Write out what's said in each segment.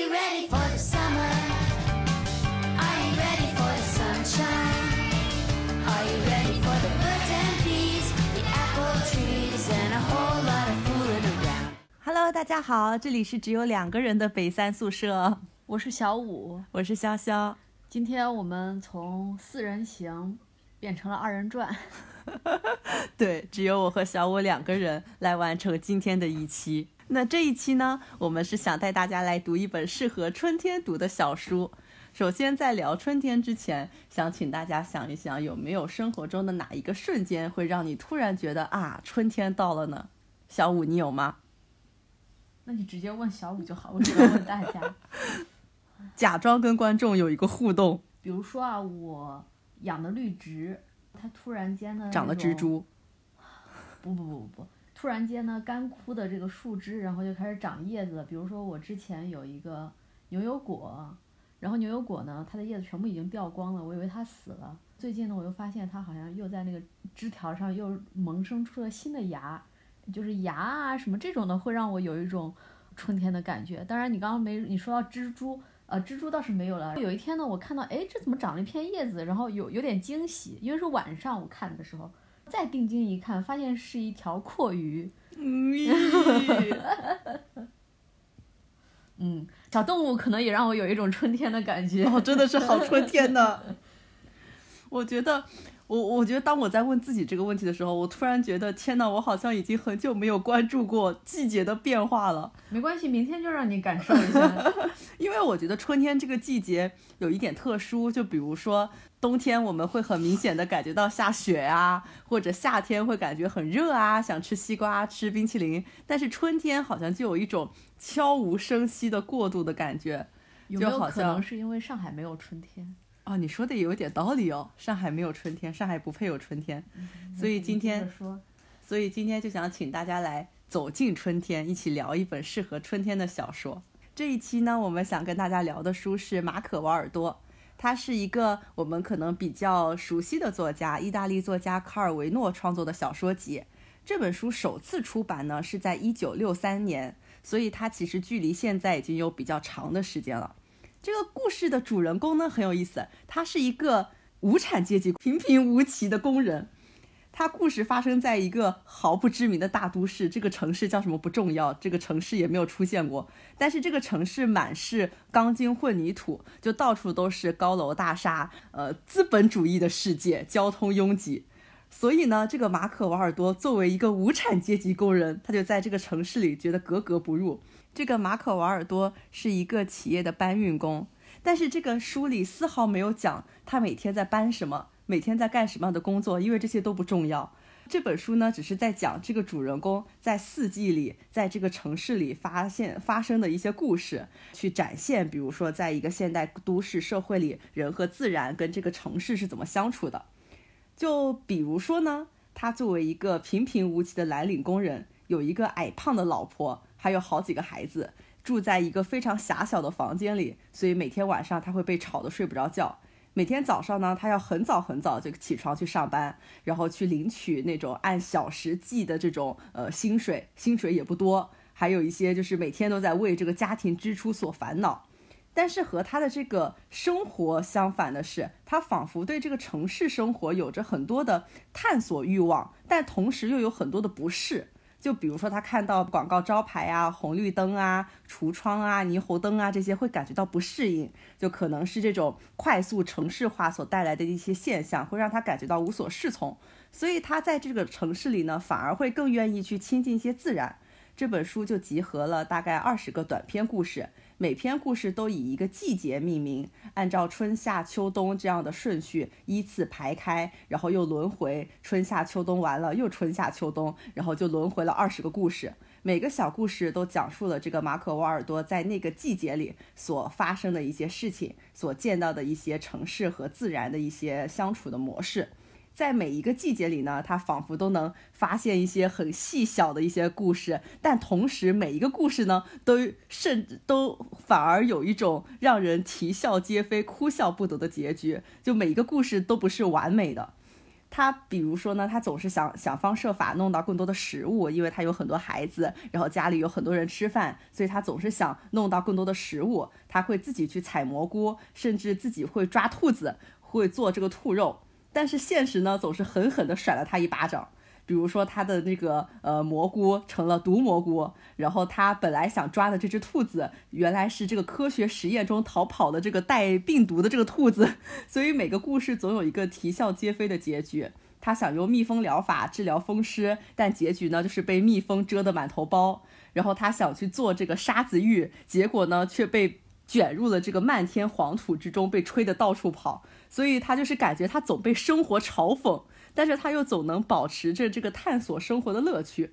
you ready for the summer? Are you ready for the sunshine? Are you ready for the birds and bees, the apple trees, and a whole lot of fooling around? Hello，大家好，这里是只有两个人的北三宿舍，我是小五，我是潇潇。今天我们从四人行变成了二人转，对，只有我和小五两个人来完成今天的一期。那这一期呢，我们是想带大家来读一本适合春天读的小书。首先，在聊春天之前，想请大家想一想，有没有生活中的哪一个瞬间会让你突然觉得啊，春天到了呢？小五，你有吗？那你直接问小五就好，我只要问大家。假装跟观众有一个互动，比如说啊，我养的绿植，它突然间呢长了蜘，蛛，不不不不不，突然间呢干枯的这个树枝，然后就开始长叶子。比如说我之前有一个牛油果，然后牛油果呢，它的叶子全部已经掉光了，我以为它死了。最近呢，我又发现它好像又在那个枝条上又萌生出了新的芽，就是芽啊什么这种的，会让我有一种春天的感觉。当然，你刚刚没你说到蜘蛛。呃，蜘蛛倒是没有了。有一天呢，我看到，哎，这怎么长了一片叶子？然后有有点惊喜，因为是晚上我看的时候，再定睛一看，发现是一条阔鱼。嗯，小动物可能也让我有一种春天的感觉。哦，真的是好春天呢。我觉得，我我觉得，当我在问自己这个问题的时候，我突然觉得，天呐，我好像已经很久没有关注过季节的变化了。没关系，明天就让你感受一下。因为我觉得春天这个季节有一点特殊，就比如说冬天我们会很明显的感觉到下雪啊，或者夏天会感觉很热啊，想吃西瓜、吃冰淇淋。但是春天好像就有一种悄无声息的过渡的感觉，有没有就好像可能是因为上海没有春天？哦，你说的也有点道理哦。上海没有春天，上海不配有春天，所以今天，所以今天就想请大家来走进春天，一起聊一本适合春天的小说。这一期呢，我们想跟大家聊的书是马可·瓦尔多，他是一个我们可能比较熟悉的作家，意大利作家卡尔维诺创作的小说集。这本书首次出版呢是在一九六三年，所以它其实距离现在已经有比较长的时间了。这个故事的主人公呢很有意思，他是一个无产阶级平平无奇的工人。他故事发生在一个毫不知名的大都市，这个城市叫什么不重要，这个城市也没有出现过。但是这个城市满是钢筋混凝土，就到处都是高楼大厦，呃，资本主义的世界，交通拥挤。所以呢，这个马可·瓦尔多作为一个无产阶级工人，他就在这个城市里觉得格格不入。这个马可·瓦尔多是一个企业的搬运工，但是这个书里丝毫没有讲他每天在搬什么，每天在干什么样的工作，因为这些都不重要。这本书呢，只是在讲这个主人公在四季里，在这个城市里发现发生的一些故事，去展现，比如说，在一个现代都市社会里，人和自然跟这个城市是怎么相处的。就比如说呢，他作为一个平平无奇的蓝领工人，有一个矮胖的老婆，还有好几个孩子，住在一个非常狭小的房间里，所以每天晚上他会被吵得睡不着觉。每天早上呢，他要很早很早就起床去上班，然后去领取那种按小时计的这种呃薪水，薪水也不多，还有一些就是每天都在为这个家庭支出所烦恼。但是和他的这个生活相反的是，他仿佛对这个城市生活有着很多的探索欲望，但同时又有很多的不适。就比如说，他看到广告招牌啊、红绿灯啊、橱窗啊、霓虹灯啊这些，会感觉到不适应，就可能是这种快速城市化所带来的一些现象，会让他感觉到无所适从。所以他在这个城市里呢，反而会更愿意去亲近一些自然。这本书就集合了大概二十个短篇故事，每篇故事都以一个季节命名，按照春夏秋冬这样的顺序依次排开，然后又轮回，春夏秋冬完了又春夏秋冬，然后就轮回了二十个故事。每个小故事都讲述了这个马可·瓦尔多在那个季节里所发生的一些事情，所见到的一些城市和自然的一些相处的模式。在每一个季节里呢，他仿佛都能发现一些很细小的一些故事，但同时每一个故事呢，都甚至都反而有一种让人啼笑皆非、哭笑不得的结局。就每一个故事都不是完美的。他比如说呢，他总是想想方设法弄到更多的食物，因为他有很多孩子，然后家里有很多人吃饭，所以他总是想弄到更多的食物。他会自己去采蘑菇，甚至自己会抓兔子，会做这个兔肉。但是现实呢，总是狠狠地甩了他一巴掌。比如说，他的那个呃蘑菇成了毒蘑菇，然后他本来想抓的这只兔子，原来是这个科学实验中逃跑的这个带病毒的这个兔子，所以每个故事总有一个啼笑皆非的结局。他想用蜜蜂疗法治疗风湿，但结局呢就是被蜜蜂蛰得满头包。然后他想去做这个沙子浴，结果呢却被卷入了这个漫天黄土之中，被吹得到处跑。所以他就是感觉他总被生活嘲讽。但是他又总能保持着这个探索生活的乐趣，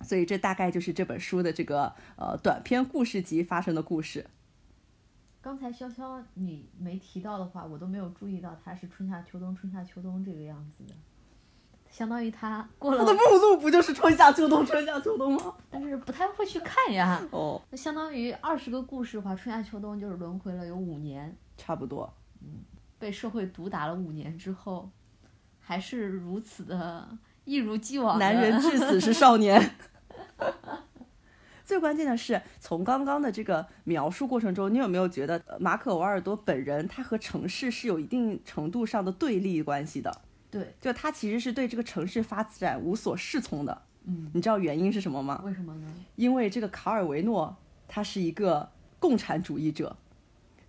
所以这大概就是这本书的这个呃短篇故事集发生的故事。刚才潇潇你没提到的话，我都没有注意到它是春夏秋冬春夏秋冬这个样子的，相当于他过了他的目录不就是春夏秋冬春夏秋冬吗？但是不太会去看呀。哦，那相当于二十个故事的话，春夏秋冬就是轮回了有五年，差不多。嗯被社会毒打了五年之后。还是如此的，一如既往。男人至死是少年。最关键的是，从刚刚的这个描述过程中，你有没有觉得马可·瓦尔多本人他和城市是有一定程度上的对立关系的？对，就他其实是对这个城市发展无所适从的。嗯，你知道原因是什么吗？为什么呢？因为这个卡尔维诺他是一个共产主义者。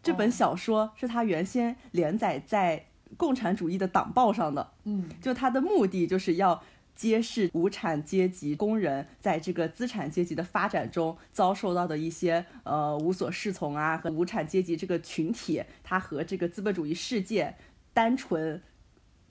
这本小说是他原先连载在。共产主义的党报上的，嗯，就他的目的就是要揭示无产阶级工人在这个资产阶级的发展中遭受到的一些呃无所适从啊，和无产阶级这个群体，他和这个资本主义世界单纯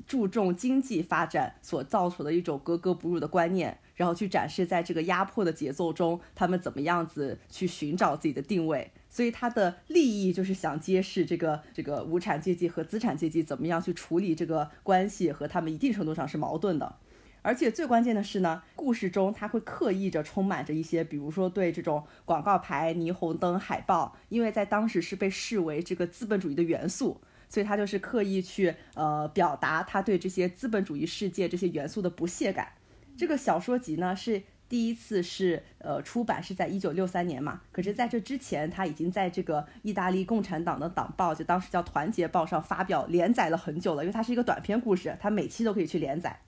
注重经济发展所造成的一种格格不入的观念，然后去展示在这个压迫的节奏中，他们怎么样子去寻找自己的定位。所以他的利益就是想揭示这个这个无产阶级和资产阶级怎么样去处理这个关系，和他们一定程度上是矛盾的。而且最关键的是呢，故事中他会刻意着充满着一些，比如说对这种广告牌、霓虹灯、海报，因为在当时是被视为这个资本主义的元素，所以他就是刻意去呃表达他对这些资本主义世界这些元素的不屑感。这个小说集呢是。第一次是呃出版是在一九六三年嘛，可是在这之前，他已经在这个意大利共产党的党报，就当时叫《团结报》上发表连载了很久了，因为它是一个短篇故事，它每期都可以去连载。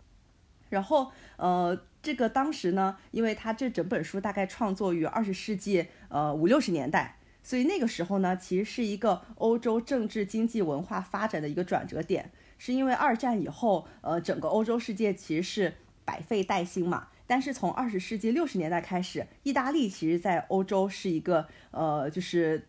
然后呃，这个当时呢，因为他这整本书大概创作于二十世纪呃五六十年代，所以那个时候呢，其实是一个欧洲政治、经济、文化发展的一个转折点，是因为二战以后，呃，整个欧洲世界其实是百废待兴嘛。但是从二十世纪六十年代开始，意大利其实在欧洲是一个呃，就是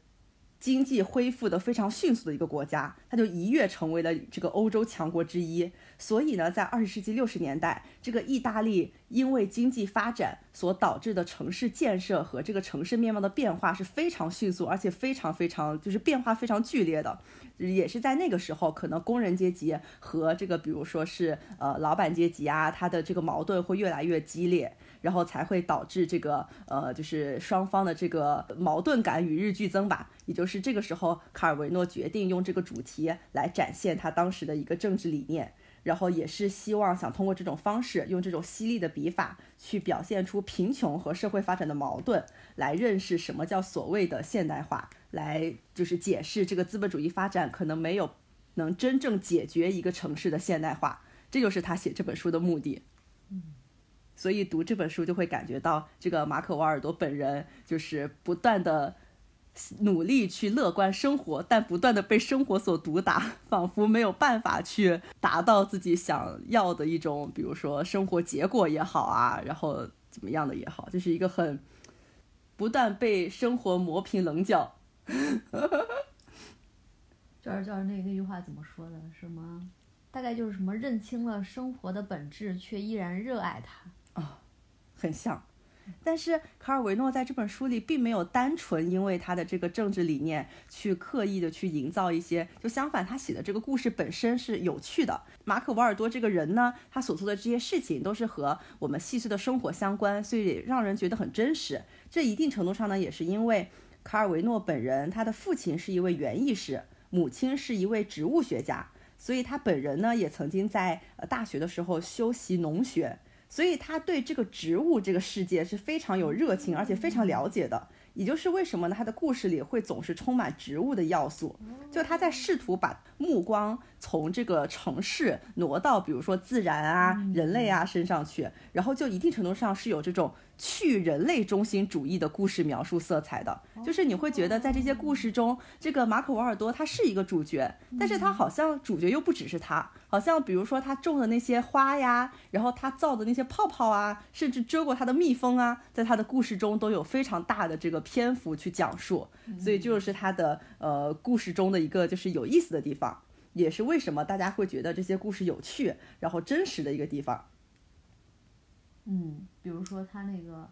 经济恢复的非常迅速的一个国家，它就一跃成为了这个欧洲强国之一。所以呢，在二十世纪六十年代，这个意大利因为经济发展所导致的城市建设和这个城市面貌的变化是非常迅速，而且非常非常就是变化非常剧烈的。也是在那个时候，可能工人阶级和这个，比如说是呃老板阶级啊，他的这个矛盾会越来越激烈，然后才会导致这个呃就是双方的这个矛盾感与日俱增吧。也就是这个时候，卡尔维诺决定用这个主题来展现他当时的一个政治理念，然后也是希望想通过这种方式，用这种犀利的笔法去表现出贫穷和社会发展的矛盾，来认识什么叫所谓的现代化。来就是解释这个资本主义发展可能没有能真正解决一个城市的现代化，这就是他写这本书的目的。嗯，所以读这本书就会感觉到这个马可瓦尔多本人就是不断的努力去乐观生活，但不断的被生活所毒打，仿佛没有办法去达到自己想要的一种，比如说生活结果也好啊，然后怎么样的也好，就是一个很不断被生活磨平棱角。就是就是那那句话怎么说的？什么？大概就是什么认清了生活的本质，却依然热爱它啊，很像。但是卡尔维诺在这本书里并没有单纯因为他的这个政治理念去刻意的去营造一些，就相反，他写的这个故事本身是有趣的。马可·瓦尔多这个人呢，他所做的这些事情都是和我们细碎的生活相关，所以让人觉得很真实。这一定程度上呢，也是因为。卡尔维诺本人，他的父亲是一位园艺师，母亲是一位植物学家，所以他本人呢也曾经在呃大学的时候修习农学，所以他对这个植物这个世界是非常有热情，而且非常了解的。也就是为什么呢？他的故事里会总是充满植物的要素，就他在试图把目光从这个城市挪到，比如说自然啊、人类啊身上去，然后就一定程度上是有这种。去人类中心主义的故事描述色彩的，就是你会觉得在这些故事中，这个马可·瓦尔多他是一个主角，但是他好像主角又不只是他，好像比如说他种的那些花呀，然后他造的那些泡泡啊，甚至遮过他的蜜蜂啊，在他的故事中都有非常大的这个篇幅去讲述，所以就是他的呃故事中的一个就是有意思的地方，也是为什么大家会觉得这些故事有趣，然后真实的一个地方。嗯，比如说他那个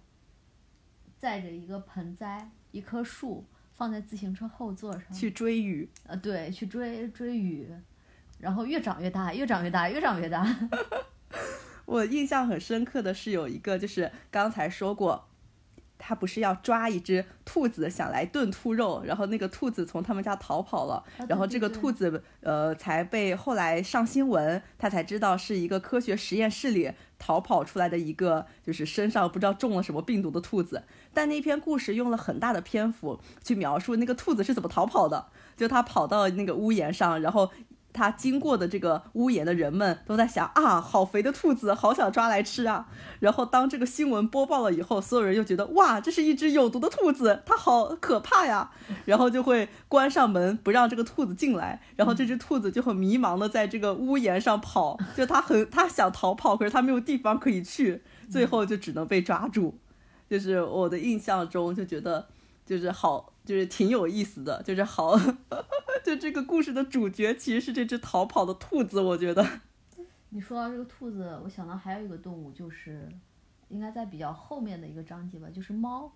载着一个盆栽、一棵树放在自行车后座上去追雨，呃，对，去追追雨，然后越长越大，越长越大，越长越大。我印象很深刻的是有一个，就是刚才说过。他不是要抓一只兔子，想来炖兔肉，然后那个兔子从他们家逃跑了，然后这个兔子呃才被后来上新闻，他才知道是一个科学实验室里逃跑出来的一个，就是身上不知道中了什么病毒的兔子。但那篇故事用了很大的篇幅去描述那个兔子是怎么逃跑的，就他跑到那个屋檐上，然后。他经过的这个屋檐的人们都在想啊，好肥的兔子，好想抓来吃啊。然后当这个新闻播报了以后，所有人又觉得哇，这是一只有毒的兔子，它好可怕呀。然后就会关上门，不让这个兔子进来。然后这只兔子就很迷茫的在这个屋檐上跑，就它很它想逃跑，可是它没有地方可以去，最后就只能被抓住。就是我的印象中就觉得就是好。就是挺有意思的，就是好，就这个故事的主角其实是这只逃跑的兔子，我觉得。你说到这个兔子，我想到还有一个动物，就是应该在比较后面的一个章节吧，就是猫。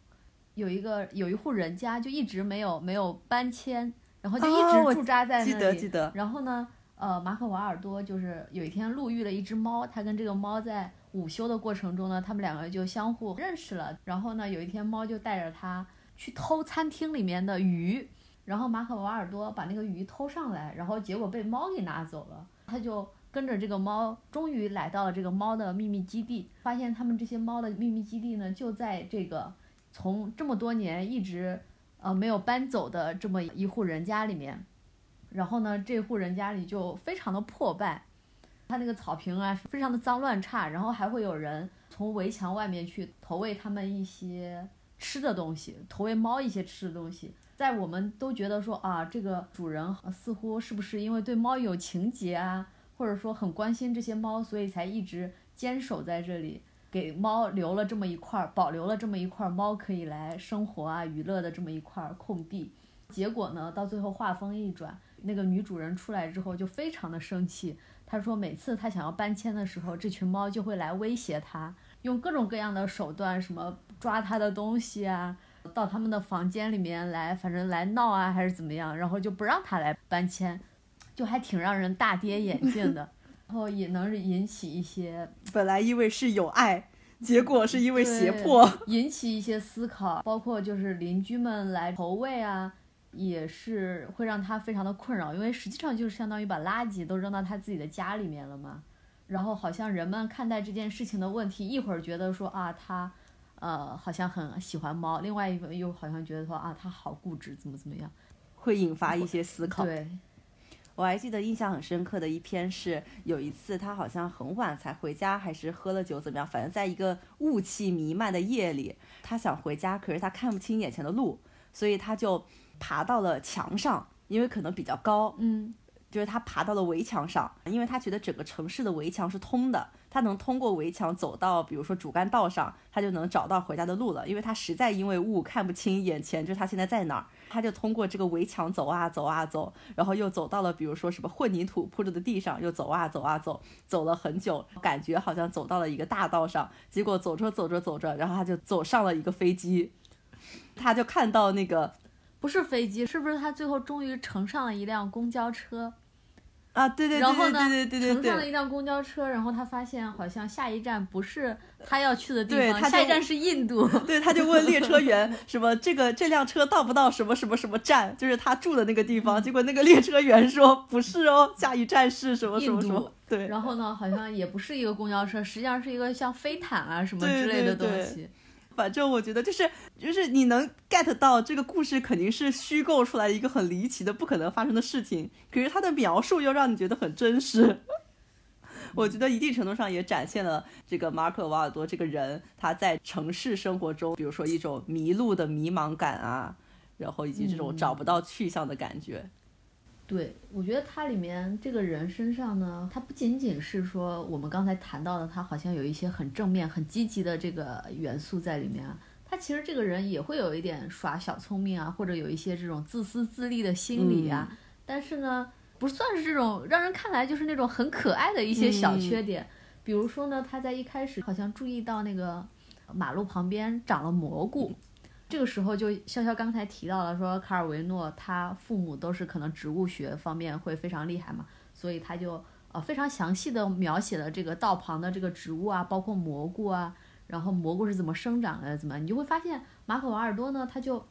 有一个有一户人家就一直没有没有搬迁，然后就一直驻扎在那里。记得记得。然后呢，呃，马可瓦尔多就是有一天路遇了一只猫，他跟这个猫在午休的过程中呢，他们两个就相互认识了。然后呢，有一天猫就带着他。去偷餐厅里面的鱼，然后马可瓦尔多把那个鱼偷上来，然后结果被猫给拿走了。他就跟着这个猫，终于来到了这个猫的秘密基地，发现他们这些猫的秘密基地呢，就在这个从这么多年一直呃没有搬走的这么一户人家里面。然后呢，这户人家里就非常的破败，他那个草坪啊非常的脏乱差，然后还会有人从围墙外面去投喂他们一些。吃的东西，投喂猫一些吃的东西，在我们都觉得说啊，这个主人似乎是不是因为对猫有情节啊，或者说很关心这些猫，所以才一直坚守在这里，给猫留了这么一块，保留了这么一块猫可以来生活啊、娱乐的这么一块空地。结果呢，到最后话锋一转，那个女主人出来之后就非常的生气，她说每次她想要搬迁的时候，这群猫就会来威胁她。用各种各样的手段，什么抓他的东西啊，到他们的房间里面来，反正来闹啊，还是怎么样，然后就不让他来搬迁，就还挺让人大跌眼镜的，然后也能引起一些 本来因为是有爱，结果是因为胁迫，引起一些思考，包括就是邻居们来投喂啊，也是会让他非常的困扰，因为实际上就是相当于把垃圾都扔到他自己的家里面了嘛。然后好像人们看待这件事情的问题，一会儿觉得说啊他，呃好像很喜欢猫，另外一个又好像觉得说啊它好固执，怎么怎么样，会引发一些思考。对，我还记得印象很深刻的一篇是，有一次他好像很晚才回家，还是喝了酒怎么样，反正在一个雾气弥漫的夜里，他想回家，可是他看不清眼前的路，所以他就爬到了墙上，因为可能比较高，嗯。就是他爬到了围墙上，因为他觉得整个城市的围墙是通的，他能通过围墙走到，比如说主干道上，他就能找到回家的路了。因为他实在因为雾看不清眼前，就是他现在在哪儿，他就通过这个围墙走啊走啊走，然后又走到了，比如说什么混凝土铺着的地上，又走啊走啊走，走了很久，感觉好像走到了一个大道上，结果走着走着走着，然后他就走上了一个飞机，他就看到那个不是飞机，是不是他最后终于乘上了一辆公交车？啊，对对对对对对对乘上了一辆公交车，然后他发现好像下一站不是他要去的地方，对他下一站是印度。对，他就问列车员什么这个这辆车到不到什么什么什么站，就是他住的那个地嗯方。结果那个列车员说不是哦，下一站是什么什么什么。对，然后呢，好像也不是一个公交车，实际上是一个像飞毯啊什么之类的对对东西。反正我觉得就是就是你能 get 到这个故事肯定是虚构出来一个很离奇的不可能发生的事情，可是它的描述又让你觉得很真实。我觉得一定程度上也展现了这个马可·瓦尔多这个人他在城市生活中，比如说一种迷路的迷茫感啊，然后以及这种找不到去向的感觉。对，我觉得他里面这个人身上呢，他不仅仅是说我们刚才谈到的，他好像有一些很正面、很积极的这个元素在里面啊。他其实这个人也会有一点耍小聪明啊，或者有一些这种自私自利的心理啊。但是呢，不算是这种让人看来就是那种很可爱的一些小缺点。比如说呢，他在一开始好像注意到那个马路旁边长了蘑菇。这个时候就潇潇刚才提到了说，卡尔维诺他父母都是可能植物学方面会非常厉害嘛，所以他就呃非常详细的描写了这个道旁的这个植物啊，包括蘑菇啊，然后蘑菇是怎么生长的，怎么，你就会发现马可瓦尔多呢，他就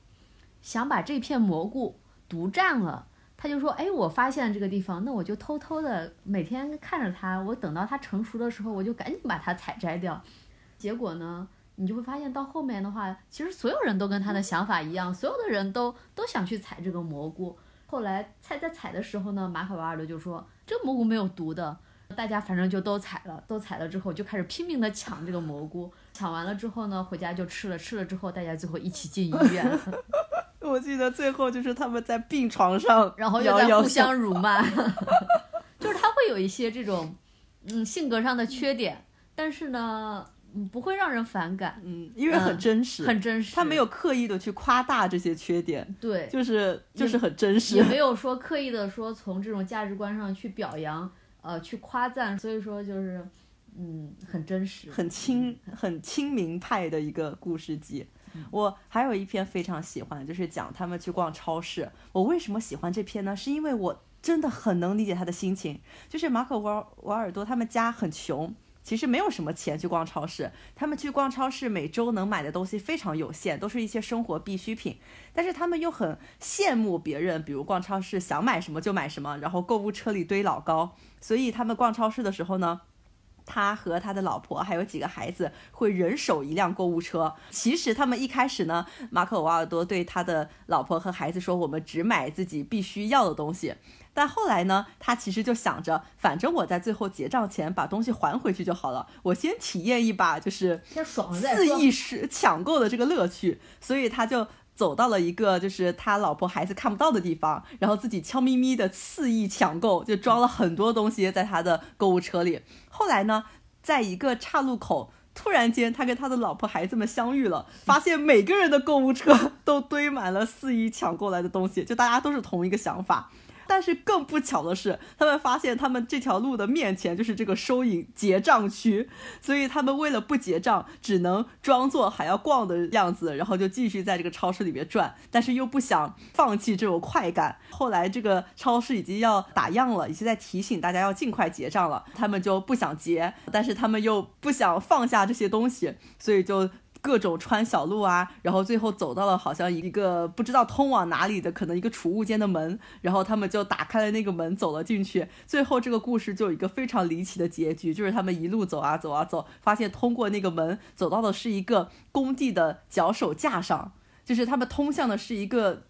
想把这片蘑菇独占了。他就说：“哎，我发现这个地方，那我就偷偷的每天看着它，我等到它成熟的时候，我就赶紧把它采摘掉。结果呢，你就会发现到后面的话，其实所有人都跟他的想法一样，所有的人都都想去采这个蘑菇。后来采在采的时候呢，马可瓦尔德就说这个蘑菇没有毒的，大家反正就都采了，都采了之后就开始拼命的抢这个蘑菇，抢完了之后呢，回家就吃了，吃了之后大家最后一起进医院，我记得最后就是他们在病床上，然后又在互相辱骂，就是他会有一些这种嗯性格上的缺点，但是呢，嗯不会让人反感，嗯，因为很真实，很真实，他没有刻意的去夸大这些缺点，对，就是就是很真实，也没有说刻意的说从这种价值观上去表扬，呃，去夸赞，所以说就是，嗯，很真实，很亲很亲民派的一个故事集。我还有一篇非常喜欢，就是讲他们去逛超市。我为什么喜欢这篇呢？是因为我真的很能理解他的心情。就是马可瓦瓦尔多他们家很穷，其实没有什么钱去逛超市。他们去逛超市，每周能买的东西非常有限，都是一些生活必需品。但是他们又很羡慕别人，比如逛超市想买什么就买什么，然后购物车里堆老高。所以他们逛超市的时候呢。他和他的老婆还有几个孩子会人手一辆购物车。其实他们一开始呢，马可瓦尔多对他的老婆和孩子说：“我们只买自己必须要的东西。”但后来呢，他其实就想着，反正我在最后结账前把东西还回去就好了，我先体验一把就是。肆意是抢购的这个乐趣，所以他就。走到了一个就是他老婆孩子看不到的地方，然后自己悄咪咪的肆意抢购，就装了很多东西在他的购物车里。后来呢，在一个岔路口，突然间他跟他的老婆孩子们相遇了，发现每个人的购物车都堆满了肆意抢购来的东西，就大家都是同一个想法。但是更不巧的是，他们发现他们这条路的面前就是这个收银结账区，所以他们为了不结账，只能装作还要逛的样子，然后就继续在这个超市里面转，但是又不想放弃这种快感。后来这个超市已经要打烊了，已经在提醒大家要尽快结账了，他们就不想结，但是他们又不想放下这些东西，所以就。各种穿小路啊，然后最后走到了好像一个不知道通往哪里的，可能一个储物间的门，然后他们就打开了那个门，走了进去。最后这个故事就有一个非常离奇的结局，就是他们一路走啊走啊走，发现通过那个门走到的是一个工地的脚手架上，就是他们通向的是一个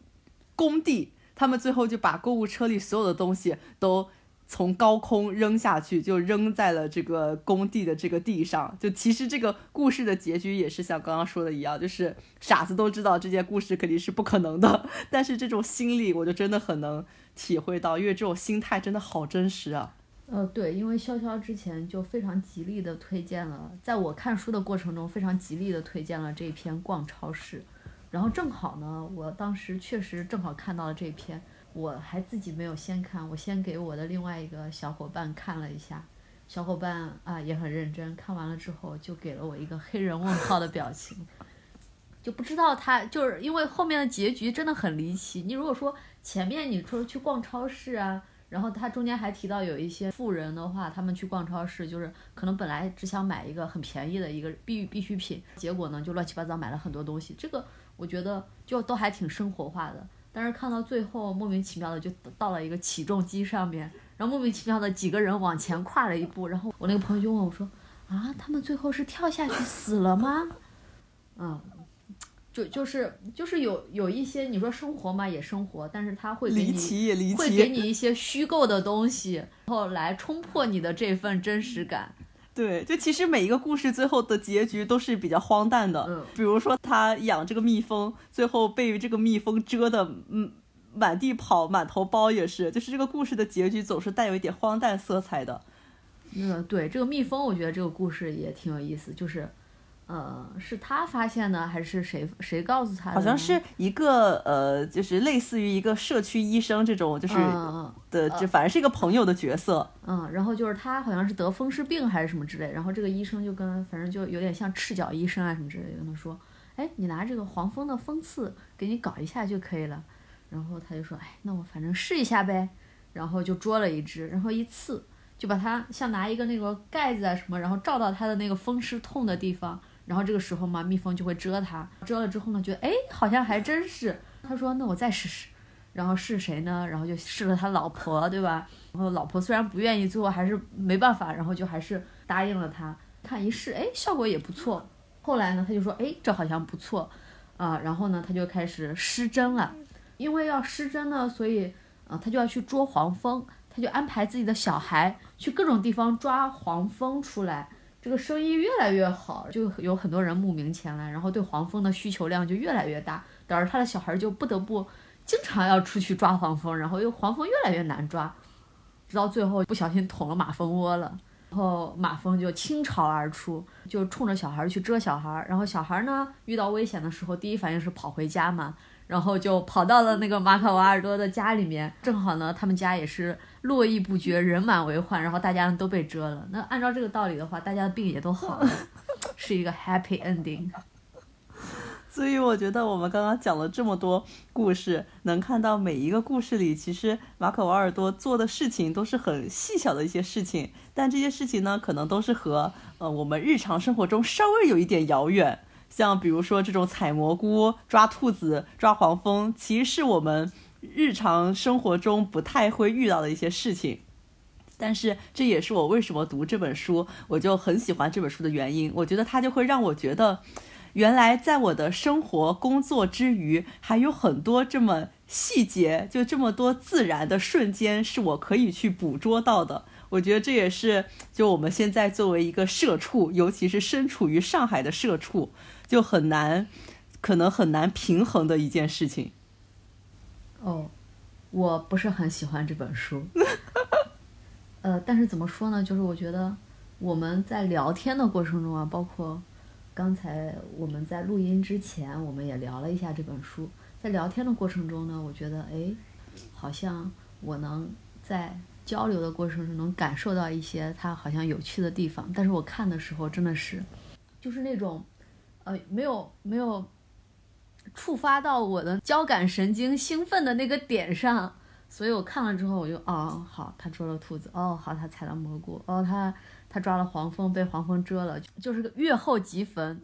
工地，他们最后就把购物车里所有的东西都。从高空扔下去，就扔在了这个工地的这个地上。就其实这个故事的结局也是像刚刚说的一样，就是傻子都知道这件故事肯定是不可能的，但是这种心理我就真的很能体会到，因为这种心态真的好真实啊。呃，对，因为潇潇之前就非常极力的推荐了，在我看书的过程中非常极力的推荐了这篇逛超市，然后正好呢，我当时确实正好看到了这篇。我还自己没有先看，我先给我的另外一个小伙伴看了一下，小伙伴啊也很认真，看完了之后就给了我一个黑人问号的表情，就不知道他就是因为后面的结局真的很离奇。你如果说前面你说去逛超市啊，然后他中间还提到有一些富人的话，他们去逛超市，就是可能本来只想买一个很便宜的一个必必需品，结果呢就乱七八糟买了很多东西。这个我觉得就都还挺生活化的。但是看到最后莫名其妙的就到了一个起重机上面，然后莫名其妙的几个人往前跨了一步，然后我那个朋友就问我说：“啊，他们最后是跳下去死了吗？”嗯。就就是就是有有一些你说生活嘛也生活，但是他会给离你奇也离会给，你一些虚构的东西，然后来冲破你的这份真实感。对，就其实每一个故事最后的结局都是比较荒诞的，嗯比如说他养这个蜜蜂，最后被这个蜜蜂蛰的，嗯，满地跑，满头包也是，就是这个故事的结局总是带有一点荒诞色彩的。嗯，对，这个蜜蜂，我觉得这个故事也挺有意思，就是，呃，是他发现的，还是谁谁告诉他的？好像是一个呃，就是类似于一个社区医生这种，就是嗯的，这反正是一个朋友的角色。嗯，然后就是他好像是得风湿病还是什么之类，然后这个医生就跟反正就有点像赤脚医生啊什么之类的，跟他说，哎，你拿这个黄蜂的蜂刺给你搞一下就可以了。然后他就说，哎，那我反正试一下呗，然后就捉了一只，然后一刺就把它像拿一个那个盖子啊什么，然后照到他的那个风湿痛的地方，然后这个时候嘛，蜜蜂就会蛰它，蛰了之后呢，觉得哎好像还真是，他说那我再试试。然后是谁呢？然后就试了他老婆，对吧？然后老婆虽然不愿意，最后还是没办法，然后就还是答应了他。看一试，哎，效果也不错。后来呢，他就说，哎，这好像不错，啊、然后呢，他就开始施针了。因为要施针呢，所以啊、他就要去捉黄蜂，他就安排自己的小孩去各种地方抓黄蜂出来。这个生意越来越好，就有很多人慕名前来，然后对黄蜂的需求量就越来越大，导致他的小孩就不得不经常要出去抓黄蜂，然后又黄蜂越来越难抓，直到最后不小心捅了马蜂窝了。然后马蜂就倾巢而出，就冲着小孩去蛰小孩。然后小孩呢，遇到危险的时候，第一反应是跑回家嘛，然后就跑到了那个马可瓦尔多的家里面。正好呢，他们家也是络绎不绝，人满为患，然后大家都被蛰了。那按照这个道理的话，大家的病也都好了，是一个 happy ending。所以我觉得我们刚刚讲了这么多故事，能看到每一个故事里，其实马可·瓦尔多做的事情都是很细小的一些事情，但这些事情呢，可能都是和呃我们日常生活中稍微有一点遥远。像比如说这种采蘑菇、抓兔子、抓黄蜂，其实是我们日常生活中不太会遇到的一些事情。但是这也是我为什么读这本书，我就很喜欢这本书的原因。我觉得它就会让我觉得。原来在我的生活工作之余，还有很多这么细节，就这么多自然的瞬间是我可以去捕捉到的。我觉得这也是就我们现在作为一个社畜，尤其是身处于上海的社畜，就很难，可能很难平衡的一件事情。哦，我不是很喜欢这本书。呃，但是怎么说呢？就是我觉得我们在聊天的过程中啊，包括刚才我们在录音之前，我们也聊了一下这本书。在聊天的过程中呢，我觉得哎，好像我能在交流的过程中能感受到一些它好像有趣的地方。但是我看的时候真的是，就是那种没有没有触发到我的交感神经兴奋的那个点上。所以我看了之后，我就哦好，他捉了兔子，哦好，他采了蘑菇，哦他他抓了黄蜂，被黄蜂蛰了，就是个阅后即焚，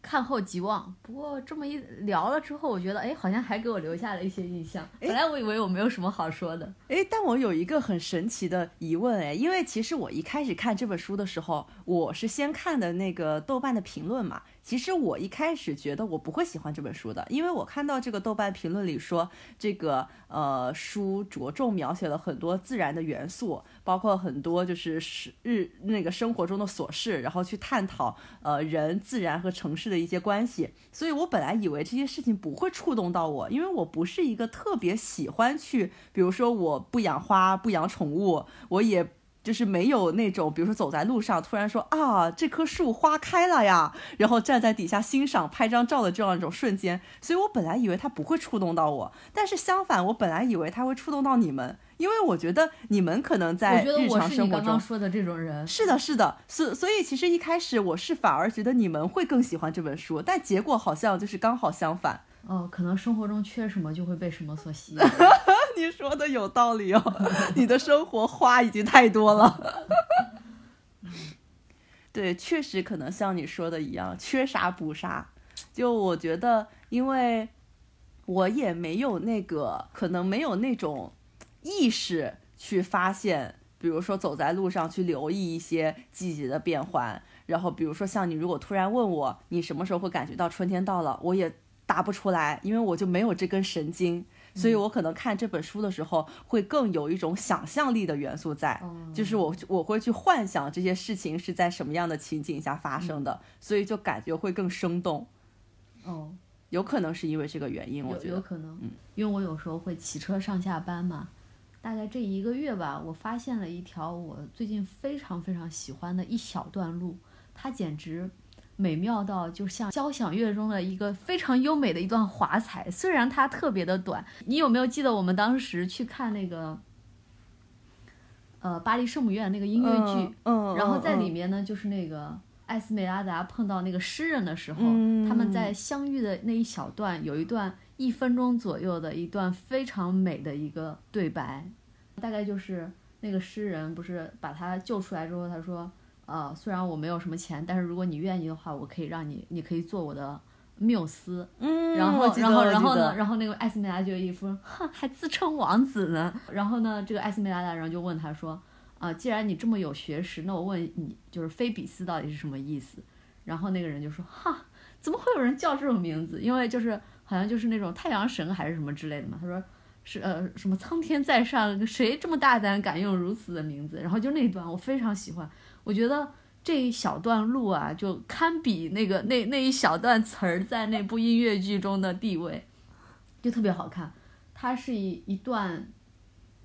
看后即忘。不过这么一聊了之后，我觉得哎，好像还给我留下了一些印象。本来我以为我没有什么好说的，哎，但我有一个很神奇的疑问，哎，因为其实我一开始看这本书的时候，我是先看的那个豆瓣的评论嘛。其实我一开始觉得我不会喜欢这本书的，因为我看到这个豆瓣评论里说，这个呃书着重描写了很多自然的元素，包括很多就是是日那个生活中的琐事，然后去探讨呃人、自然和城市的一些关系。所以我本来以为这些事情不会触动到我，因为我不是一个特别喜欢去，比如说我不养花、不养宠物，我也。就是没有那种，比如说走在路上，突然说啊，这棵树花开了呀，然后站在底下欣赏、拍张照的这样一种瞬间。所以我本来以为它不会触动到我，但是相反，我本来以为它会触动到你们，因为我觉得你们可能我在觉得日常生活中刚说的这种人。是的，是的，所所以其实一开始我是反而觉得你们会更喜欢这本书，但结果好像就是刚好相反。哦，可能生活中缺什么就会被什么所吸引。你说的有道理哦，你的生活花已经太多了。对，确实可能像你说的一样，缺啥补啥。就我觉得，因为我也没有那个，可能没有那种意识去发现，比如说走在路上去留意一些季节的变换。然后，比如说像你，如果突然问我你什么时候会感觉到春天到了，我也答不出来，因为我就没有这根神经。所以我可能看这本书的时候，会更有一种想象力的元素在，就是我我会去幻想这些事情是在什么样的情景下发生的，所以就感觉会更生动。哦，有可能是因为这个原因，我觉得。有可能，因为我有时候会骑车上下班嘛，大概这一个月吧，我发现了一条我最近非常非常喜欢的一小段路，它简直美妙到就像交响乐中的一个非常优美的一段华彩。虽然它特别的短，你有没有记得我们当时去看那个，呃，巴黎圣母院那个音乐剧？嗯，然后在里面，面呢，就是那个艾斯梅拉达碰到那个诗人的时候，嗯他们在相遇的那一小段，有一段一分钟左右的一段非常美的一个对白，大概就是那个诗人不是把他救出来之后，他说，呃，虽然我没有什么钱，但是如果你愿意的话，我可以让你，你可以做我的缪斯。嗯，然后，然后，然后呢？然后那个艾斯梅拉就一副，哼，还自称王子呢。然后呢，这个艾斯梅拉达人就问他说，啊、既然你这么有学识，那我问你，就是菲比斯到底是什么意思？然后那个人就说，哈，怎么会有人叫这种名字？因为就是好像就是那种太阳神还是什么之类的嘛。他说是呃什么苍天在上，谁这么大胆敢用如此的名字？然后就那段我非常喜欢，我觉得。这一小段路啊，就堪比那个那那一小段词儿在那部音乐剧中的地位，就特别好看。它是一一段，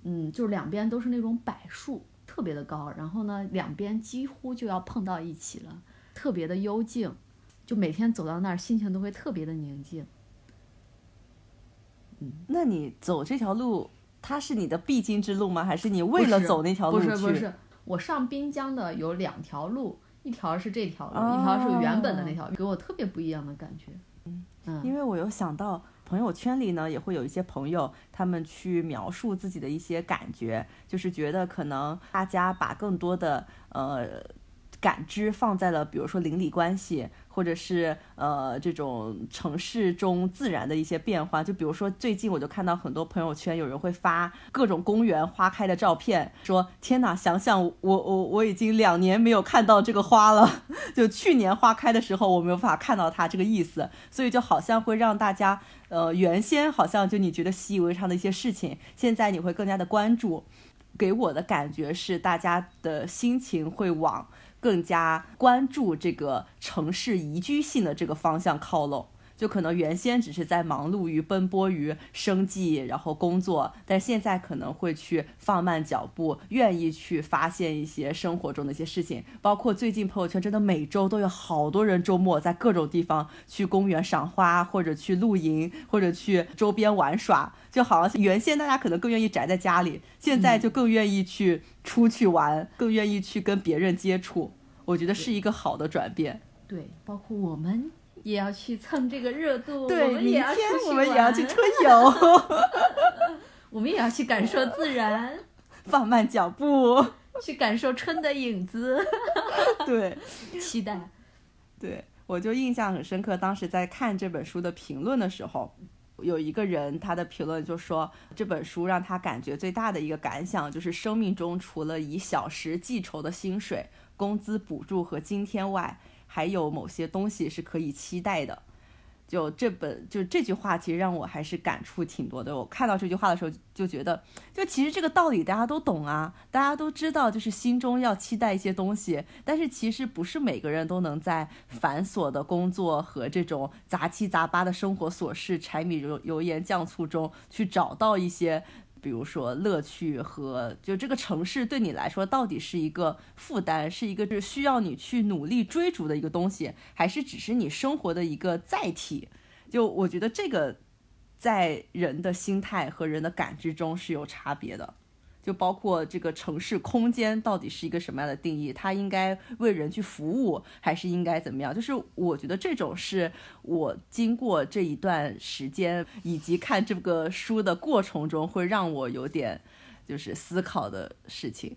嗯，就是两边都是那种柏树，特别的高，然后呢，两边几乎就要碰到一起了，特别的幽静，就每天走到那儿，心情都会特别的宁静。嗯那你走这条路，它是你的必经之路吗？还是你为了走那条路去？不是不是，我上滨江的有两条路，一条是这条路，哦一条是原本的那条，给我特别不一样的感觉。嗯，因为我有想到朋友圈里呢，也会有一些朋友，他们去描述自己的一些感觉，就是觉得可能大家把更多的呃感知放在了，比如说邻里关系，或者是呃这种城市中自然的一些变化。就比如说最近我就看到很多朋友圈有人会发各种公园花开的照片，说天哪，想想我我我已经两年没有看到这个花了，就去年花开的时候我没有法看到它这个意思，所以就好像会让大家呃原先好像就你觉得习以为常的一些事情，现在你会更加的关注。给我的感觉是，大家的心情会往更加关注这个城市宜居性的这个方向靠拢。就可能原先只是在忙碌于奔波于生计，然后工作，但现在可能会去放慢脚步，愿意去发现一些生活中的一些事情。包括最近朋友圈真的每周都有好多人周末在各种地方去公园赏花，或者去露营，或者去周边玩耍。就好像原先大家可能更愿意宅在家里，现在就更愿意去出去玩，更愿意去跟别人接触。我觉得是一个好的转变。对，包括我们也要去蹭这个热度，我对，明们也要天我们也要去春游，我们也要去感受自然，放慢脚步。去感受春的影子，对期待。对，我就印象很深刻。当时在看这本书的评论的时候，有一个人他的评论就说，这本书让他感觉最大的一个感想就是，生命中除了以小时计酬的薪水、工资补助和津贴外，还有某些东西是可以期待的。就这本就这句话，其实让我还是感触挺多的。我看到这句话的时候，就觉得，就其实这个道理大家都懂啊，大家都知道，就是心中要期待一些东西，但是其实不是每个人都能在繁琐的工作和这种杂七杂八的生活琐事、柴米油油盐酱醋中去找到一些。比如说乐趣和就这个城市对你来说到底是一个负担，是一个是需要你去努力追逐的一个东西，还是只是你生活的一个载体？就我觉得这个在人的心态和人的感知中是有差别的。就包括这个城市空间到底是一个什么样的定义，它应该为人去服务，还是应该怎么样？就是我觉得这种是我经过这一段时间以及看这个书的过程中，会让我有点就是思考的事情。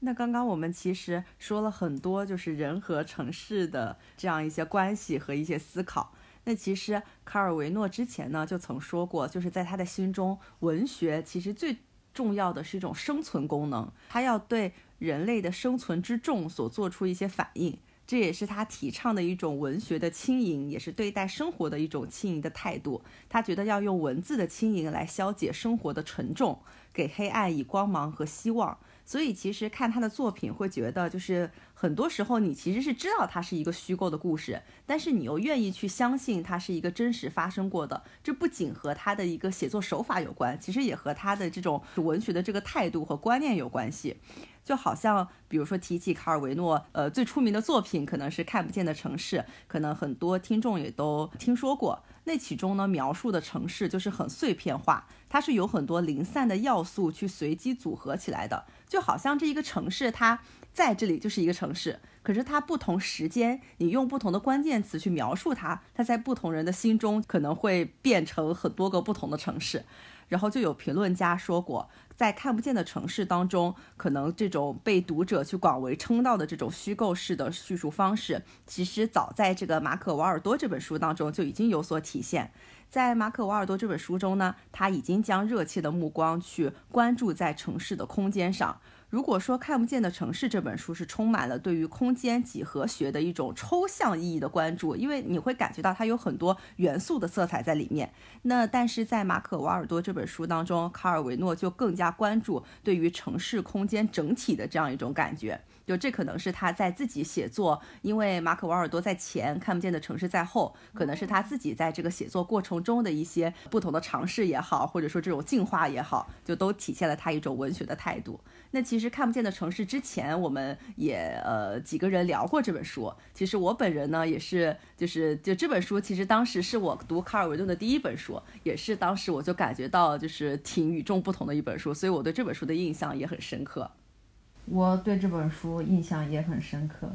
那刚刚我们其实说了很多，就是人和城市的这样一些关系和一些思考。那其实卡尔维诺之前呢就曾说过，就是在他的心中，文学其实最重要的是一种生存功能，他要对人类的生存之重所做出一些反应。这也是他提倡的一种文学的轻盈，也是对待生活的一种轻盈的态度。他觉得要用文字的轻盈来消解生活的沉重，给黑暗以光芒和希望。所以其实看他的作品，会觉得就是很多时候你其实是知道它是一个虚构的故事，但是你又愿意去相信它是一个真实发生过的。这不仅和他的一个写作手法有关，其实也和他的这种文学的这个态度和观念有关系。就好像比如说提起卡尔维诺，呃，最出名的作品可能是《看不见的城市》，可能很多听众也都听说过。那其中呢，描述的城市就是很碎片化，它是有很多零散的要素去随机组合起来的。就好像这一个城市，它在这里就是一个城市，可是它不同时间，你用不同的关键词去描述它，它在不同人的心中可能会变成很多个不同的城市。然后就有评论家说过，在看不见的城市当中，可能这种被读者去广为称道的这种虚构式的叙述方式，其实早在这个马可·瓦尔多这本书当中就已经有所体现。在马可·瓦尔多这本书中呢，他已经将热切的目光去关注在城市的空间上。如果说《看不见的城市》这本书是充满了对于空间几何学的一种抽象意义的关注，因为你会感觉到它有很多元素的色彩在里面。那但是在马可·瓦尔多这本书当中，卡尔维诺就更加关注对于城市空间整体的这样一种感觉。就这可能是他在自己写作，因为马可·瓦尔多在前，看不见的城市在后，可能是他自己在这个写作过程中的一些不同的尝试也好，或者说这种进化也好，就都体现了他一种文学的态度。那其实看不见的城市之前，我们也呃几个人聊过这本书。其实我本人呢，也是就是就这本书，其实当时是我读卡尔维顿的第一本书，也是当时我就感觉到就是挺与众不同的一本书，所以我对这本书的印象也很深刻。我对这本书印象也很深刻，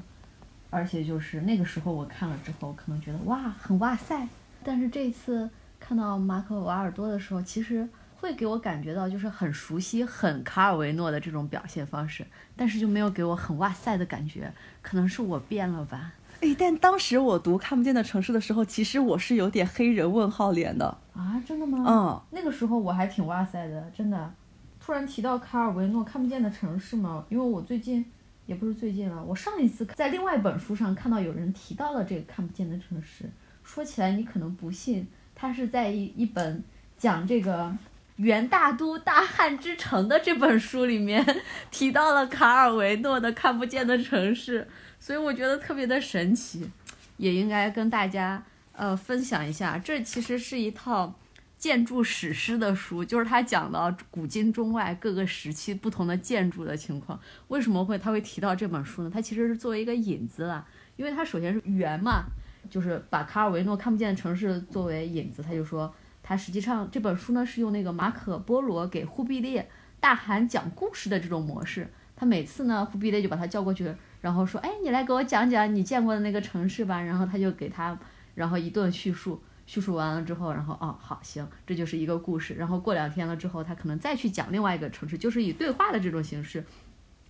而且就是那个时候我看了之后，可能觉得哇很哇塞，但是这次看到马可·瓦尔多的时候，其实会给我感觉到就是很熟悉、很卡尔维诺的这种表现方式，但是就没有给我很哇塞的感觉，可能是我变了吧。哎，但当时我读《看不见的城市》的时候，其实我是有点黑人问号脸的啊，真的吗？嗯，那个时候我还挺哇塞的，真的。突然提到卡尔维诺《看不见的城市》嘛，因为我最近也不是最近了，我上一次在另外一本书上看到有人提到了这个《看不见的城市》。说起来你可能不信，他是在一一本讲这个元大都大汉之城的这本书里面提到了卡尔维诺的《看不见的城市》，所以我觉得特别的神奇，也应该跟大家呃分享一下。这其实是一套。建筑史诗的书，就是他讲的古今中外各个时期不同的建筑的情况。为什么会他会提到这本书呢？他其实是作为一个引子啦，因为他首先是圆嘛，就是把卡尔维诺看不见的城市作为引子。他就说，他实际上这本书呢是用那个马可波罗给忽必烈大汗讲故事的这种模式。他每次呢，忽必烈就把他叫过去，然后说，哎，你来给我讲讲你见过的那个城市吧。然后他就给他，然后一顿叙述。叙述完了之后，然后哦，好行，这就是一个故事。然后过两天了之后，他可能再去讲另外一个城市，就是以对话的这种形式，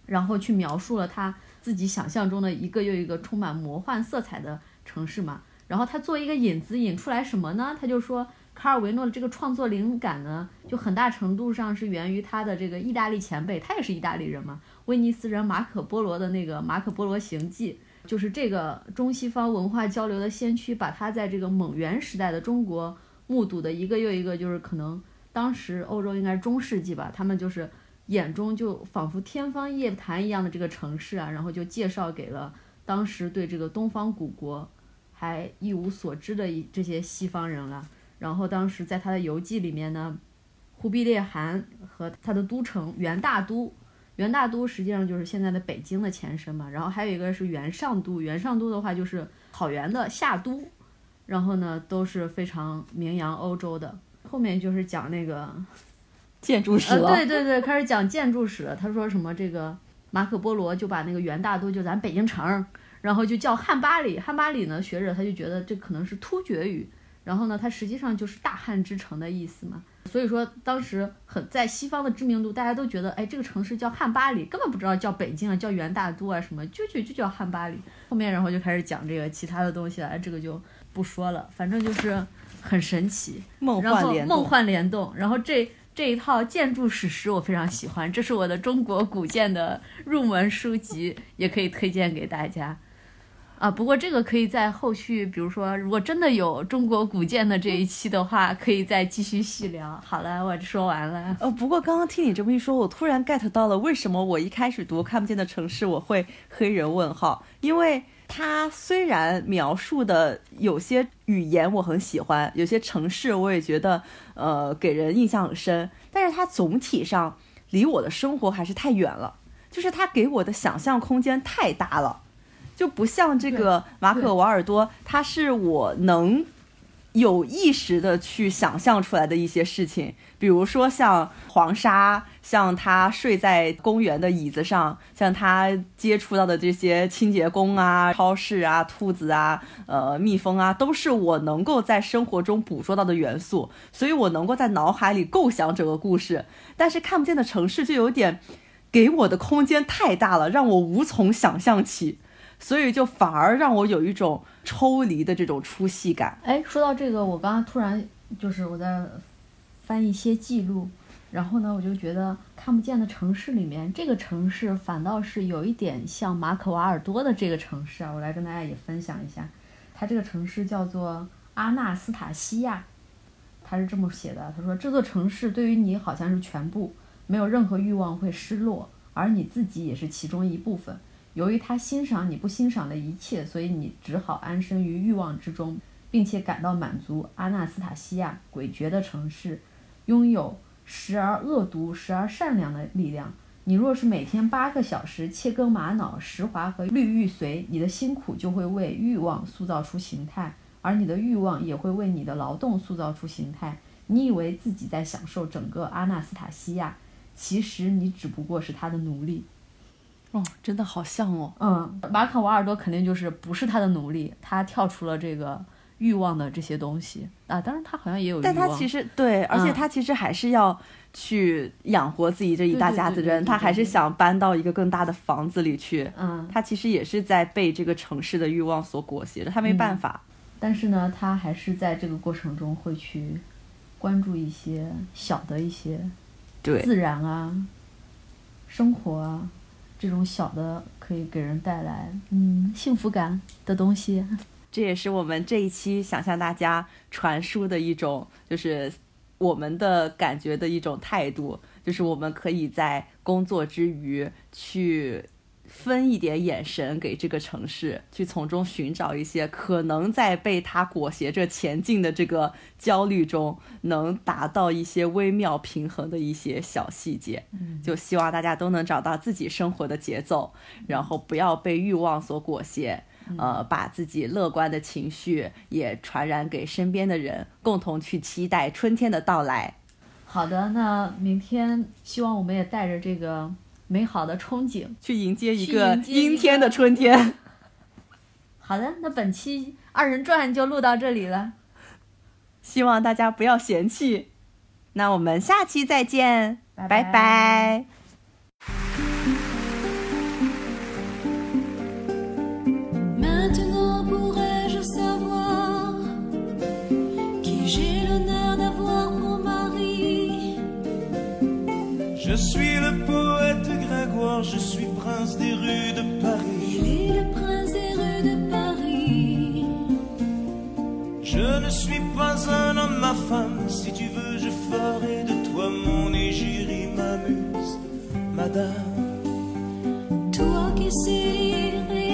然后去描述了他自己想象中的一个又一个充满魔幻色彩的城市嘛。然后他做一个引子，引出来什么呢？他就说，卡尔维诺的这个创作灵感呢，就很大程度上是源于他的这个意大利前辈，他也是意大利人嘛，威尼斯人马可波罗的那个《马可波罗行记》。就是这个中西方文化交流的先驱，把他在这个蒙元时代的中国目睹的一个又一个，就是可能当时欧洲应该是中世纪吧，他们就是眼中就仿佛天方夜谭一样的这个城市啊，然后就介绍给了当时对这个东方古国还一无所知的一这些西方人了。然后当时在他的游记里面呢，忽必烈汗和他的都城元大都。元大都实际上就是现在的北京的前身嘛，然后还有一个是元上都，元上都的话就是草原的夏都，然后呢都是非常名扬欧洲的。后面就是讲那个 建筑史呃，了。对对对，开始讲建筑史了。他说什么这个马可波罗就把那个元大都就咱北京城，然后就叫汉巴里。汉巴里呢，学者他就觉得这可能是突厥语，然后呢，它实际上就是大汉之城的意思嘛。所以说当时很在西方的知名度，大家都觉得，哎，这个城市叫汉巴里，根本不知道叫北京啊，叫元大都啊什么，就就就叫汉巴里。后面然后就开始讲这个其他的东西了，这个就不说了，反正就是很神奇。梦幻联动梦幻联动，然后这这一套建筑史诗我非常喜欢，这是我的中国古建的入门书籍，也可以推荐给大家。啊，不过这个可以在后续，比如说如果真的有中国古建的这一期的话，可以再继续细聊。好了，我说完了。呃，不过刚刚听你这么一说，我突然 get 到了为什么我一开始读《看不见的城市》我会黑人问号，因为它虽然描述的有些语言我很喜欢，有些城市我也觉得呃给人印象很深，但是它总体上离我的生活还是太远了，就是它给我的想象空间太大了，就不像这个马可·瓦尔多，他是我能有意识的去想象出来的一些事情，比如说像黄沙，像他睡在公园的椅子上，像他接触到的这些清洁工啊、超市啊、兔子啊、呃蜜蜂啊，都是我能够在生活中捕捉到的元素，所以我能够在脑海里构想整个故事。但是看不见的城市就有点给我的空间太大了，让我无从想象起。所以就反而让我有一种抽离的这种出戏感。哎，说到这个，我刚刚突然就是我在翻一些记录，然后呢，我就觉得看不见的城市里面，这个城市反倒是有一点像马可瓦尔多的这个城市啊，我来跟大家也分享一下，它这个城市叫做阿纳斯塔西亚，他是这么写的，他说这座城市对于你好像是全部，没有任何欲望会失落，而你自己也是其中一部分。由于他欣赏你不欣赏的一切，所以你只好安身于欲望之中，并且感到满足。阿纳斯塔西亚，诡谲的城市，拥有时而恶毒、时而善良的力量。你若是每天八个小时切割玛瑙、石华和绿玉髓，你的辛苦就会为欲望塑造出形态，而你的欲望也会为你的劳动塑造出形态。你以为自己在享受整个阿纳斯塔西亚，其实你只不过是他的奴隶。哦，真的好像哦。嗯，马可瓦尔多肯定就是不是他的奴隶，他跳出了这个欲望的这些东西啊。当然，他好像也有欲望，但他其实对，而且嗯他其实还是要去养活自己这一大家子人，他还是想搬到一个更大的房子里去。嗯，他其实也是在被这个城市的欲望所裹挟着，他没办法。但是呢，他还是在这个过程中会去关注一些小的一些对，自然啊、生活啊这种小的可以给人带来嗯幸福感的东西。这也是我们这一期想向大家传输的一种，就是我们的感觉的一种态度，就是我们可以在工作之余去分一点眼神给这个城市，去从中寻找一些可能在被它裹挟着前进的这个焦虑中，能达到一些微妙平衡的一些小细节。就希望大家都能找到自己生活的节奏，然后不要被欲望所裹挟。呃，把自己乐观的情绪也传染给身边的人，共同去期待春天的到来。好的，那明天希望我们也带着这个美好的憧憬。去迎接一个阴天的春天。好的，那本期二人转就录到这里了。希望大家不要嫌弃。那我们下期再见，拜拜拜拜 Je suis prince des rues de Paris. Il est le prince des rues de Paris. Je ne suis pas un homme, ma femme, si tu veux, je ferai de toi mon égérie, m'amuse, madame. Toi qui sais lire